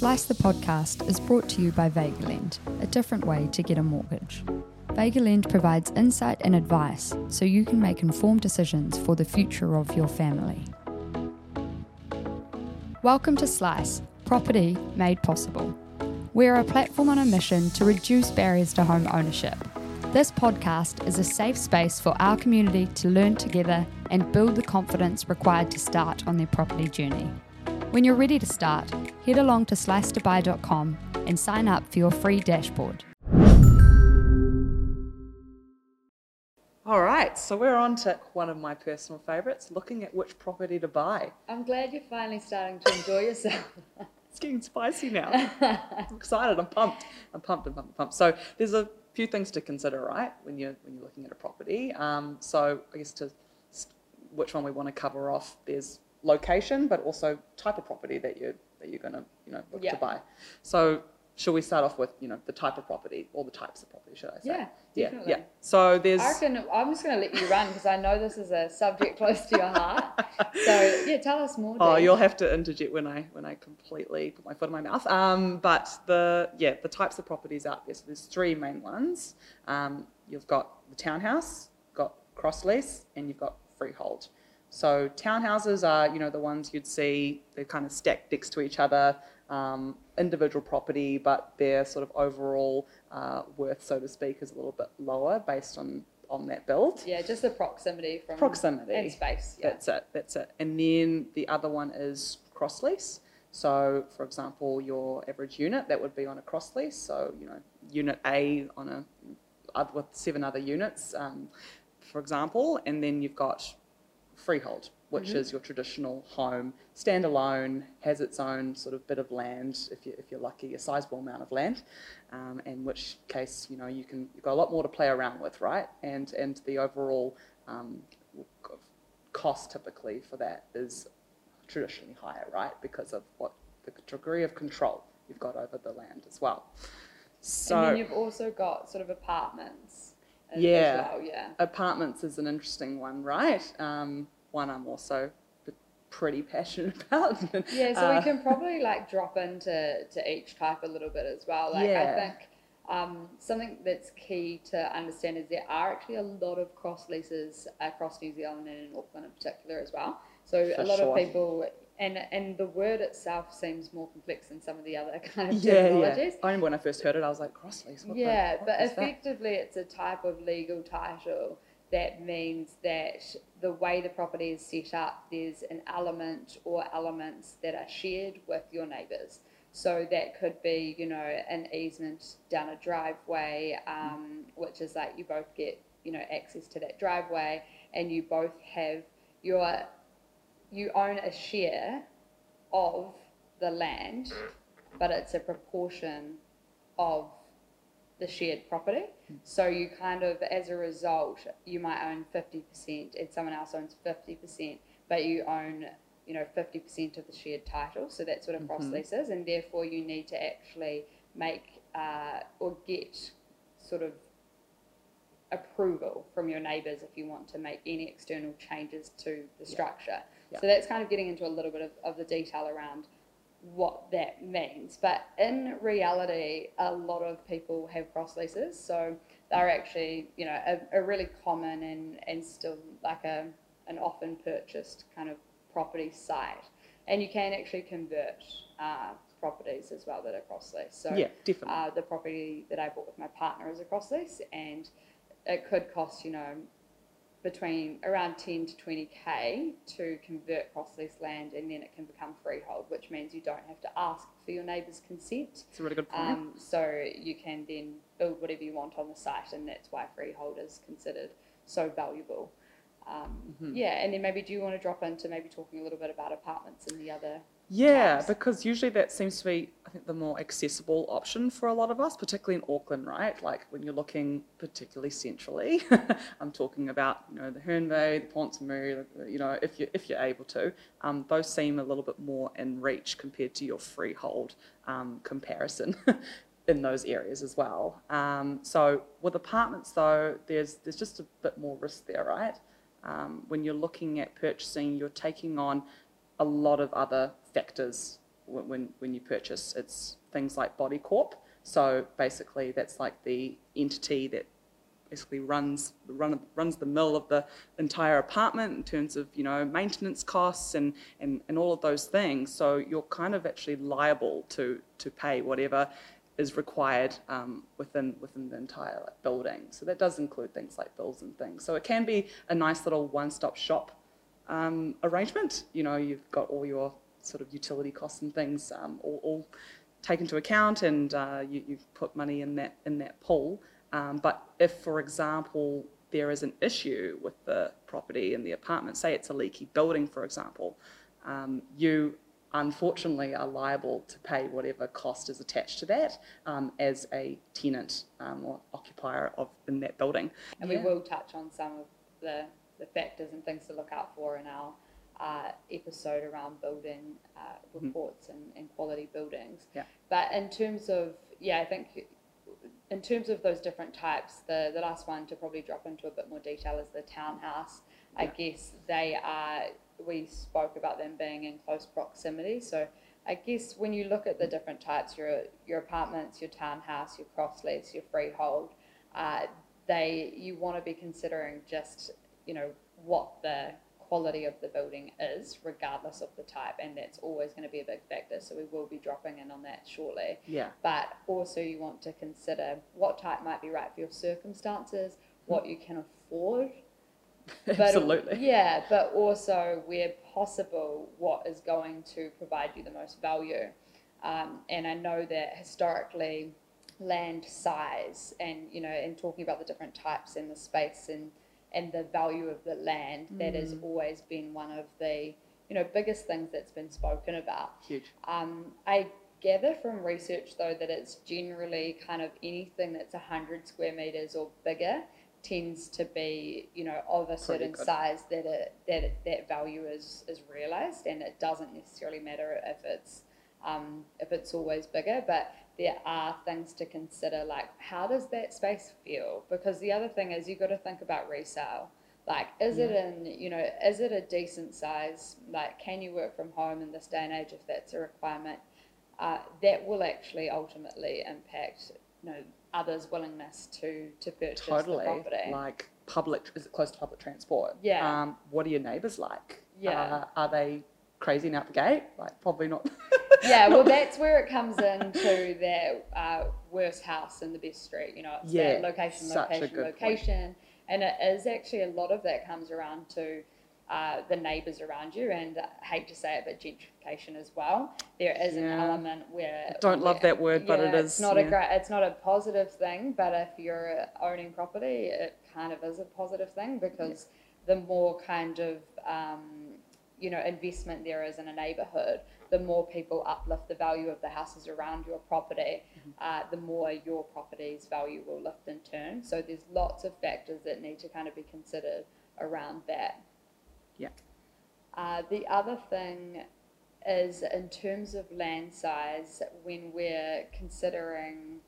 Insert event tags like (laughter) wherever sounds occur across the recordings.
Slice the podcast is brought to you by Vegalend, a different way to get a mortgage. Vegalend provides insight and advice so you can make informed decisions for the future of your family. Welcome to Slice, property made possible. We're a platform on a mission to reduce barriers to home ownership. This podcast is a safe space for our community to learn together and build the confidence required to start on their property journey. When you're ready to start, head along to slicetobuy.com and sign up for your free dashboard. All right, so we're on to one of my personal favourites, looking at which property to buy. I'm glad you're finally starting to enjoy yourself. (laughs) It's getting spicy now. I'm excited. I'm pumped. I'm pumped and pumped and pumped. So there's a few things to consider, right, when you're when you're looking at a property. Um, so I guess to which one we want to cover off. There's location, but also type of property that you that you're going to you know look Yeah. to buy. So should we start off with you know the type of property or the types of property? Should I say? Yeah, yeah, definitely. yeah. So there's I reckon I'm just going to let you run because I know this is a subject close to your heart. So yeah, tell us more. Oh, Dee. you'll have to interject when I when I completely put my foot in my mouth. Um, but the yeah, the types of properties out there. So there's three main ones. Um, you've got the townhouse, got cross lease, and you've got freehold. So townhouses are you know the ones you'd see they're kind of stacked next to each other, um, individual property, but their sort of overall uh, worth, so to speak, is a little bit lower based on on that build. Yeah, just the proximity from Proximity. and space. Yeah. That's it. That's it. And then the other one is cross lease. So, for example, your average unit that would be on a cross lease. So, you know, unit A on a with seven other units, um, for example, and then you've got freehold, which is your traditional home, standalone, has its own sort of bit of land, if you if you're lucky, a sizable amount of land, um, in which case you know you can you've got a lot more to play around with, right? And and the overall um, cost typically for that is traditionally higher, right? Because of what the degree of control you've got over the land as well. So and then you've also got sort of apartments. As, Yeah. As well, yeah. apartments is an interesting one, right? Um, one I'm also pretty passionate (laughs) about. Yeah, so Uh, we can (laughs) probably like drop into to each type a little bit as well. Like Yeah. I think um, something that's key to understand is there are actually a lot of cross leases across New Zealand and in Auckland in particular as well. So For a lot sure. of people and and the word itself seems more complex than some of the other (laughs) kind of yeah, yeah. I remember when I first heard it, I was like, cross lease. What the- Yeah, what but is that?" effectively, it's a type of legal title that means that the way the property is set up, there's an element or elements that are shared with your neighbours. So that could be, you know, an easement down a driveway, um, which is like you both get, you know, access to that driveway, and you both have your, you own a share of the land, but it's a proportion of the shared property. So you kind of, as a result, you might own 50% and someone else owns 50%, but you own, you know, 50% of the shared title. So that's what a cross lease is. And therefore, you need to actually make uh, or get sort of approval from your neighbours if you want to make any external changes to the structure. Yeah. So that's kind of getting into a little bit of, of the detail around what that means. But in reality, a lot of people have cross leases, so they're actually, you know, a, a really common and, and still like a an often purchased kind of property site. And you can actually convert uh, properties as well that are cross lease. So yeah, definitely. uh, the property that I bought with my partner is a cross lease, and it could cost you know between around 10 to 20k to convert cross lease land, and then it can become freehold, which means you don't have to ask for your neighbour's consent. It's a really good point. Um, so you can then build whatever you want on the site, and that's why freehold is considered so valuable. Um, Mm-hmm. Yeah, and then maybe do you want to drop into maybe talking a little bit about apartments and the other? Yeah, types. because usually that seems to be, I think, the more accessible option for a lot of us, particularly in Auckland, right? Like when you're looking particularly centrally, (laughs) I'm talking about, you know, the Herne Bay, the Ponsonby, you know, if you if you're able to, um, those seem a little bit more in reach compared to your freehold um, comparison. (laughs) In those areas as well. Um, so with apartments though, there's there's just a bit more risk there, right? Um, when you're looking at purchasing, you're taking on a lot of other factors when, when, you purchase. It's things like Body Corp. So basically, that's like the entity that basically runs run, runs the mill of the entire apartment in terms of you know maintenance costs and, and, and all of those things. So you're kind of actually liable to to pay whatever is required um, within within the entire like, building. So that does include things like bills and things. So it can be a nice little one-stop shop um, arrangement. You know, you've got all your sort of utility costs and things um, all, all taken into account, and uh, you, you've put money in that in that pool. Um, but if, for example, there is an issue with the property in the apartment, say it's a leaky building, for example, um, you unfortunately are liable to pay whatever cost is attached to that um, as a tenant um, or occupier of in that building. And we will touch on some of the, the factors and things to look out for in our uh, episode around building uh, reports and, and quality buildings. Yeah. But in terms of, yeah, I think in terms of those different types, the, the last one to probably drop into a bit more detail is the townhouse. I guess they are, we spoke about them being in close proximity. So I guess when you look at the different types, your, your apartments, your townhouse, your cross lease, your freehold, uh, they, you want to be considering just, you know, what the quality of the building is, regardless of the type, and that's always going to be a big factor. So we will be dropping in on that shortly Yeah, but also you want to consider what type might be right for your circumstances, what you can afford. (laughs) But, absolutely. Yeah, but also where possible, what is going to provide you the most value. Um, and I know that historically, land size and you know, and talking about the different types and the space and and the value of the land, that has always been one of the you know biggest things that's been spoken about. Huge. Um, I gather from research though that it's generally kind of anything that's 100 square meters or bigger tends to be you know of a certain size that it, that it, that value is is realized and it doesn't necessarily matter if it's um, if it's always bigger but there are things to consider like how does that space feel because the other thing is you've got to think about resale like is it in you know is it a decent size like can you work from home in this day and age if that's a requirement uh, that will actually ultimately impact you know others' willingness to to purchase Totally. the property. Like public, is it close to public transport? Yeah. Um, what are your neighbours like? Yeah. Uh, are they crazy and out the gate? Like probably not. (laughs) (laughs) yeah, well, that's where it comes into that uh, worst house in the best street. You know, it's Yeah, that location, a location, point. location, and it is actually a lot of that comes around to. Uh, the neighbours around you, and I hate to say it, but gentrification as well. There is an element where Don't love that word, but it yeah, is, It's not a yeah. great. It's not a positive thing, but if you're owning property, it kind of is a positive thing because the more kind of um, you know investment there is in a neighborhood, the more people uplift the value of the houses around your property, Mm-hmm. uh, the more your property's value will lift in turn. So there's lots of factors that need to kind of be considered around that. Yeah. Uh, the other thing is in terms of land size, when we're considering,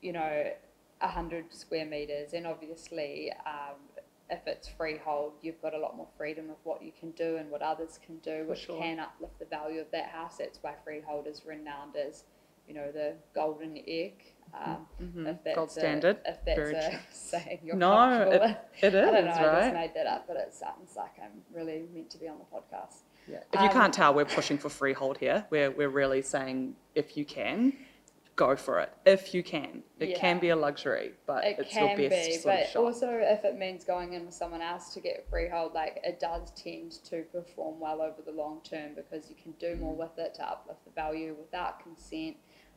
you know, 100 square metres, and obviously um, if it's freehold, you've got a lot more freedom of what you can do and what others can do, For which sure. can uplift the value of that house. That's why freehold is renowned as, you know, the golden egg. Um, Mhm. if that's Gold a- standard. if that's Very a true. (laughs) saying you're No, it-. It is, I don't know, I just made that up, but it sounds like I'm really meant to be on the podcast. Yeah. If you Um, can't tell, we're pushing for freehold here. We're, we're really saying if you can, go for it. If you can. It can be a luxury, but It it's can your best be, sort but also if it means going in with someone else to get freehold, like it does tend to perform well over the long term because you can do more with it to uplift the value without consent.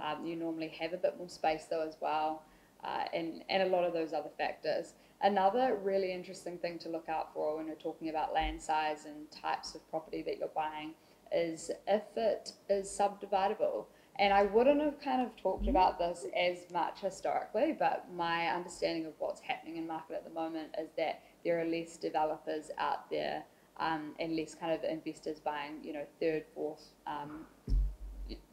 Um, you normally have a bit more space though as well, uh, and and a lot of those other factors. Another really interesting thing to look out for when we're talking about land size and types of property that you're buying is if it is subdividable. And I wouldn't have kind of talked about this as much historically, but my understanding of what's happening in market at the moment is that there are less developers out there um, and less kind of investors buying, you know, third, fourth um,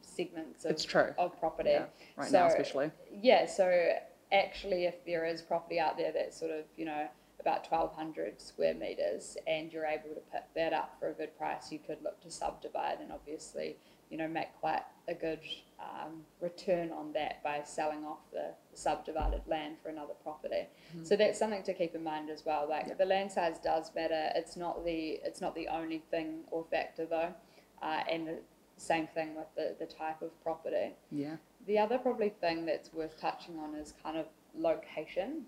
segments of, It's true. of property. Yeah, right now So, especially. Yeah, so actually, if there is property out there that's sort of, you know, about 1,200 square metres and you're able to pick that up for a good price, you could look to subdivide, and obviously you know, make quite a good um, return on that by selling off the, subdivided land for another property. Mhm. So that's something to keep in mind as well. Like Yeah. the land size does matter. It's not the it's not the only thing or factor though, uh, and the same thing with the, the type of property. Yeah. The other probably thing that's worth touching on is kind of location.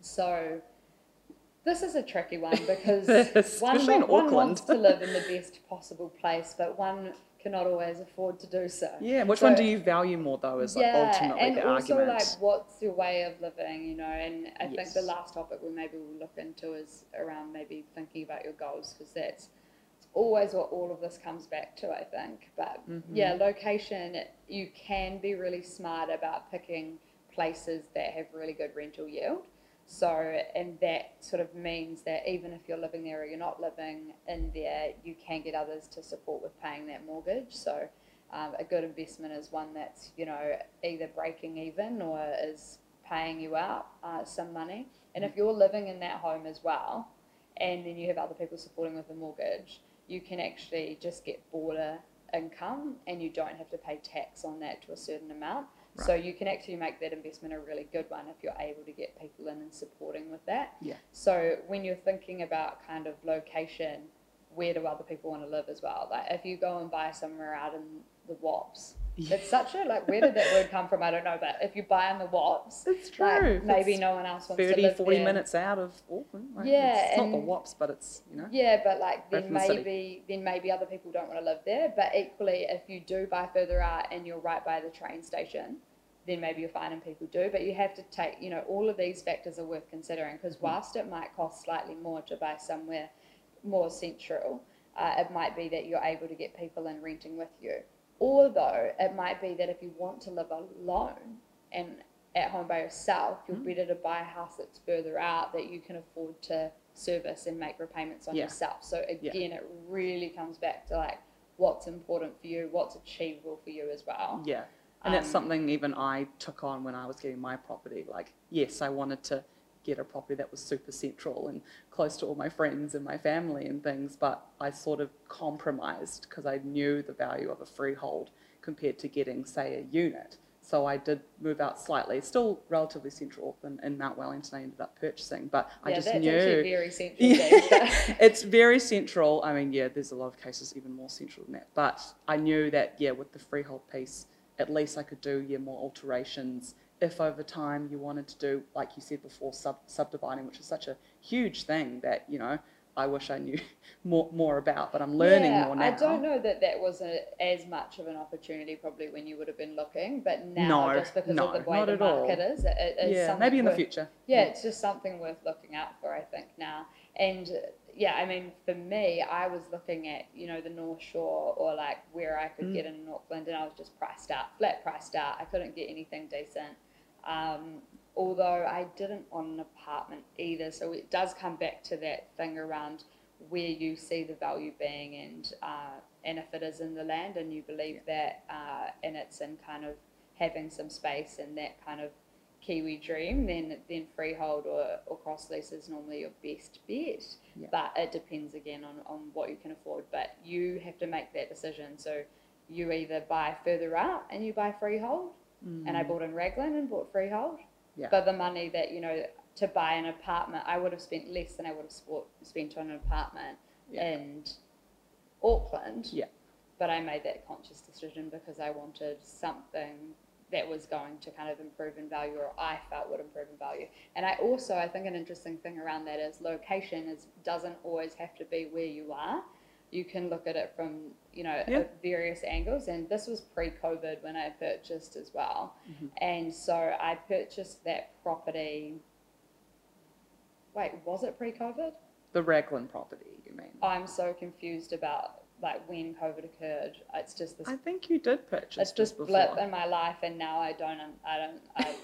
So this is a tricky one because (laughs) one, one wants to live in the best possible place, but one cannot always afford to do so. Yeah. Which So- one do you value more though? Is like ultimately and the also argument. like what's your way of living, you know? And I think the last topic we maybe will look into is around maybe thinking about your goals because that's it's always what all of this comes back to, I think. But Mhm. yeah, location, you can be really smart about picking places that have really good rental yield. So, and that sort of means that even if you're living there or you're not living in there, you can get others to support with paying that mortgage. So, um, a good investment is one that's, you know, either breaking even or is paying you out uh, some money. And if you're living in that home as well, and then you have other people supporting with the mortgage, you can actually just get border income and you don't have to pay tax on that to a certain amount. So you can actually make that investment a really good one if you're able to get people in and supporting with that. Yeah. So when you're thinking about kind of location, where do other people want to live as well? Like if you go and buy somewhere out in the Wops, Yeah. it's such a like where did that word come from? I don't know, but if you buy in the Wops, It's like, true. maybe It's no one else wants to 30, live 40 there. minutes out of Auckland. Like, Yeah, It's not the and- Wops, but it's, you know. Yeah, but like Right then from the city. maybe then maybe other people don't want to live there. But equally, if you do buy further out and you're right by the train station, then maybe you're finding people do. But you have to take you know all of these factors are worth considering because Mhm. whilst it might cost slightly more to buy somewhere more central, uh, it might be that you're able to get people in renting with you. Although it might be that if you want to live alone and at home by yourself, you're Mm. better to buy a house that's further out that you can afford to service and make repayments on Yeah. yourself. So again, it really comes back to like what's important for you, what's achievable for you as well. Yeah. And that's Um, something even I took on when I was getting my property. Like, yes, I wanted to get a property that was super central and close to all my friends and my family and things, but I sort of compromised because I knew the value of a freehold compared to getting, say, a unit. So I did move out slightly, still relatively central in, in Mount Wellington. I ended up purchasing, but I just that's knew actually very central. (laughs) Yeah. (laughs) it's very central. I mean, yeah, there's a lot of cases even more central than that. But I knew that, yeah, with the freehold piece, at least I could do, yeah, more alterations. If over time you wanted to do, like you said before, sub- subdividing, which is such a huge thing that, you know, I wish I knew (laughs) more, more about, but I'm learning yeah, more now. I don't know that that was a, as much of an opportunity probably when you would have been looking, but now No, just because no, of the way the at all. market is, it, it is Yeah, maybe in the future. yeah, it's just something worth looking out for, I think, now. And yeah, I mean, for me, I was looking at, you know, the North Shore or like where I could Mm. get in Auckland and I was just priced out, flat priced out. I couldn't get anything decent. Um, although I didn't want an apartment either. So it does come back to that thing around where you see the value being and, uh, and if it is in the land and you believe that, uh, and it's in kind of having some space and that kind of Kiwi dream, then then freehold or, or cross lease is normally your best bet. Yeah. But it depends again on, on what you can afford. But you have to make that decision. So you either buy further out and you buy freehold. And I Mm. bought in Raglan and bought freehold. Yeah. But the money that, you know, to buy an apartment, I would have spent less than I would have spent on an apartment Yeah. in Auckland. Yeah. But I made that conscious decision because I wanted something that was going to kind of improve in value or I felt would improve in value. And I also I think an interesting thing around that is location is doesn't always have to be where you are. You can look at it from, you know, Yeah. various angles and this was pre-COVID when I purchased as well. Mhm. And so I purchased that property Wait, was it pre-COVID? The Raglan property, you mean? I'm so confused about like when COVID occurred. It's just this I think you did purchase it's just blip in my life and now I don't I don't I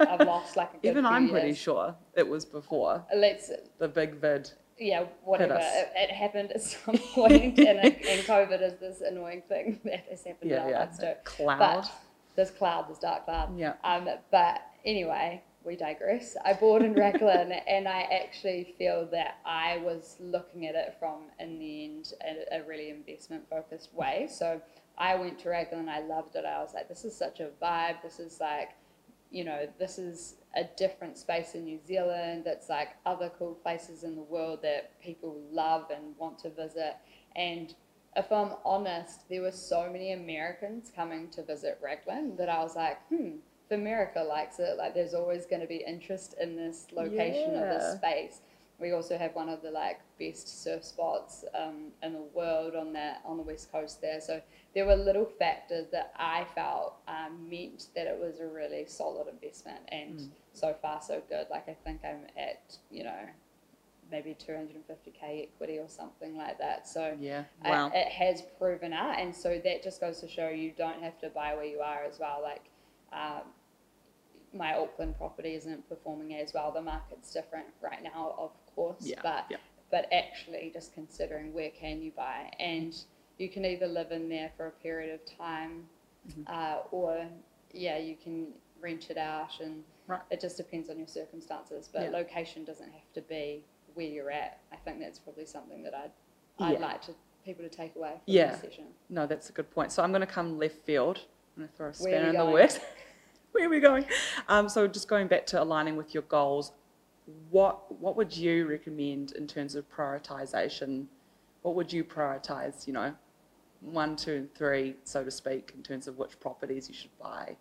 (laughs) I've lost like a good Even I'm pretty years. sure it was before Let's the big vid. yeah, whatever. It, it happened at some (laughs) point, and, it, and COVID is this annoying thing (laughs) that has happened Yeah, yeah. Cloud. But there's cloud, this dark cloud. yeah. Um, but anyway, we digress. I bought in Raglan, (laughs) and I actually feel that I was looking at it from, in the end, a, a really investment focused way. So I went to Raglan, I loved it. I was like, this is such a vibe. This is like, you know, this is a different space in New Zealand. It's like other cool places in the world that people love and want to visit. And if I'm honest, there were so many Americans coming to visit Raglan that I was like, hmm, if America likes it, like there's always going to be interest in this location of this space. We also have one of the like best surf spots um, in the world on that on the west coast there. So there were little factors that I felt um, meant that it was a really solid investment, and Mm. so far so good. Like I think I'm at you know maybe 250k equity or something like that. So Yeah. I- Wow. it has proven out, and so that just goes to show you don't have to buy where you are as well. Like um, my Auckland property isn't performing as well. The market's different right now, of course, Yeah, but yeah. but actually just considering where can you buy, and you can either live in there for a period of time, Mm-hmm. uh, or yeah, you can rent it out, and Right. it just depends on your circumstances. But Yeah. location doesn't have to be where you're at. I think that's probably something that I'd I'd like to people to take away from Yeah. this session. No, that's a good point. So I'm going to come left field. I'm going to throw a spanner in the works. (laughs) (laughs) Where are we going? Um, so just going back to aligning with your goals, what what would you recommend in terms of prioritization? What would you prioritize? You know, one, two, and three, so to speak, in terms of which properties you should buy,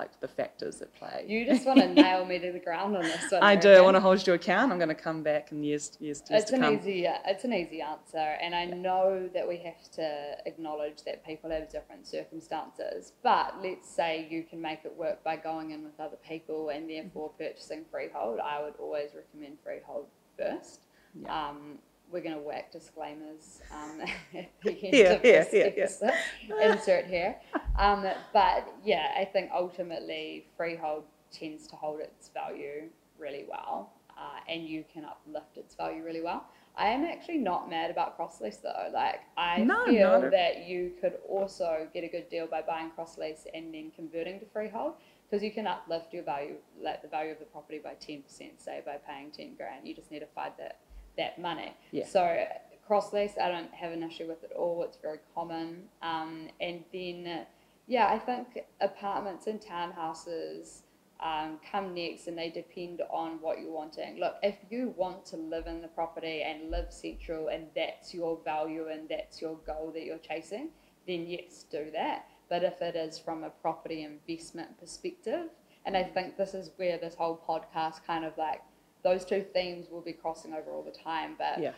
like the factors at play. You just want to (laughs) nail me to the ground on this one. I do. I want to hold you to account. I'm going to come back in years, years, years It's to an come. easy, it's an easy answer, and I know that we have to acknowledge that people have different circumstances. But let's say you can make it work by going in with other people and therefore purchasing freehold. I would always recommend freehold first. Yeah. Um, we're going to whack disclaimers um, (laughs) at the end Yeah, of yeah, this yeah, yeah. Insert here. Um, but yeah, I think ultimately freehold tends to hold its value really well, uh, and you can uplift its value really well. I am actually not mad about cross lease though. Like I No, feel no. that you could also get a good deal by buying cross lease and then converting to freehold because you can uplift your value, like the value of the property by ten percent, say by paying ten grand. You just need to find that that money. Yeah. So cross lease, I don't have an issue with it at all. It's very common. Um, and then, yeah, I think apartments and townhouses um, come next, and they depend on what you're wanting. Look, if you want to live in the property and live central, and that's your value and that's your goal that you're chasing, then yes, do that. But if it is from a property investment perspective, and I think this is where this whole podcast kind of like those two themes will be crossing over all the time. But Yeah.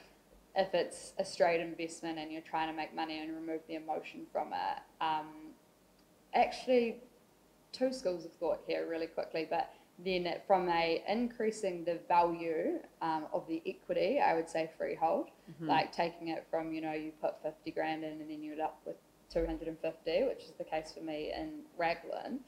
if it's a straight investment and you're trying to make money and remove the emotion from it, um, actually, two schools of thought here really quickly. But then from a increasing the value um, of the equity, I would say freehold, Mm-hmm. like taking it from you know you put fifty grand in and then you end up with two hundred and fifty, which is the case for me in Raglan.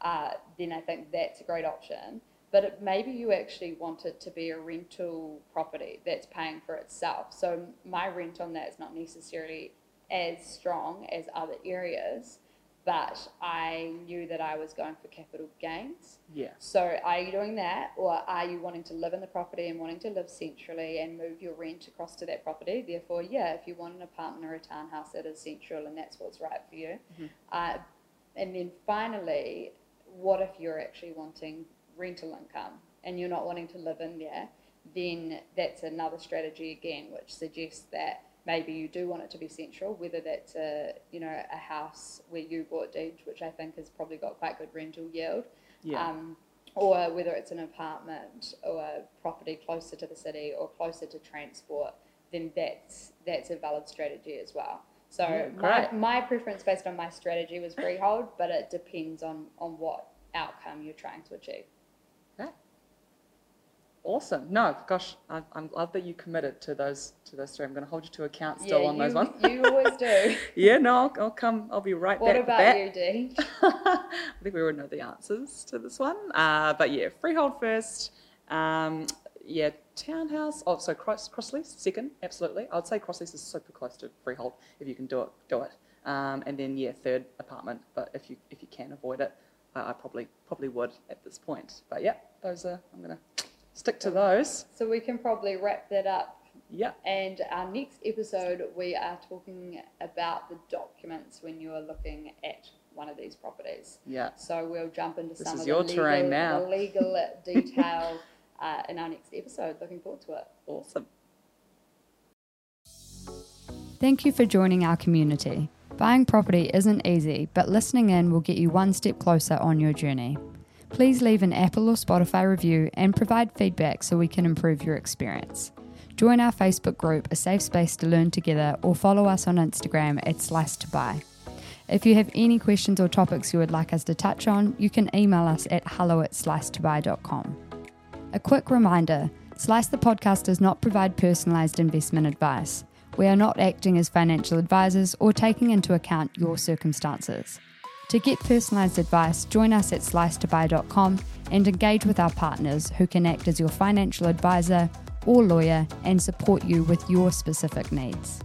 Uh, then I think that's a great option. But it, maybe you actually want it to be a rental property that's paying for itself. So my rent on that is not necessarily as strong as other areas, but I knew that I was going for capital gains. Yeah. So are you doing that, or are you wanting to live in the property and wanting to live centrally and move your rent across to that property? Therefore, yeah, if you want an apartment or a townhouse that is central and that's what's right for you. Mhm. Uh, and then finally, what if you're actually wanting rental income and you're not wanting to live in there? Then that's another strategy again, which suggests that maybe you do want it to be central, whether that's a you know a house where you bought Deej, which I think has probably got quite good rental yield, Yeah. um, or whether it's an apartment or a property closer to the city or closer to transport, then that's that's a valid strategy as well. So my, my preference based on my strategy was freehold, but it depends on, on what outcome you're trying to achieve. Awesome. No, gosh, I, I'm glad that you committed to those to those three. I'm going to hold you to account still yeah, on you, those ones. you always do. (laughs) yeah, no, I'll, I'll come. I'll be right what back. What about you, Dee? (laughs) I think we already know the answers to this one. Uh, but yeah, freehold first. Um, yeah, townhouse. Oh, so cross, cross lease second. Absolutely, I'd say cross lease is super close to freehold. If you can do it, do it. Um, and then yeah, third apartment. But if you if you can avoid it, I, I probably probably would at this point. But yeah, those are. I'm gonna stick to those. So we can probably wrap that up Yeah. And our next episode, we are talking about the documents when you are looking at one of these properties. Yeah. So we'll jump into This some is of your the legal, terrain now. legal (laughs) detail uh, in our next episode. Looking forward to it. Awesome. Thank you for joining our community. Buying property isn't easy, but listening in will get you one step closer on your journey. Please leave an Apple or Spotify review and provide feedback so we can improve your experience. Join our Facebook group, A Safe Space to Learn Together, or follow us on Instagram at Slice to Buy. If you have any questions or topics you would like us to touch on, you can email us at hello at slicetobuy.com. A quick reminder Slice the podcast does not provide personalised investment advice. We are not acting as financial advisors or taking into account your circumstances. To get personalised advice, join us at slicetobuy.com and engage with our partners who can act as your financial advisor or lawyer and support you with your specific needs.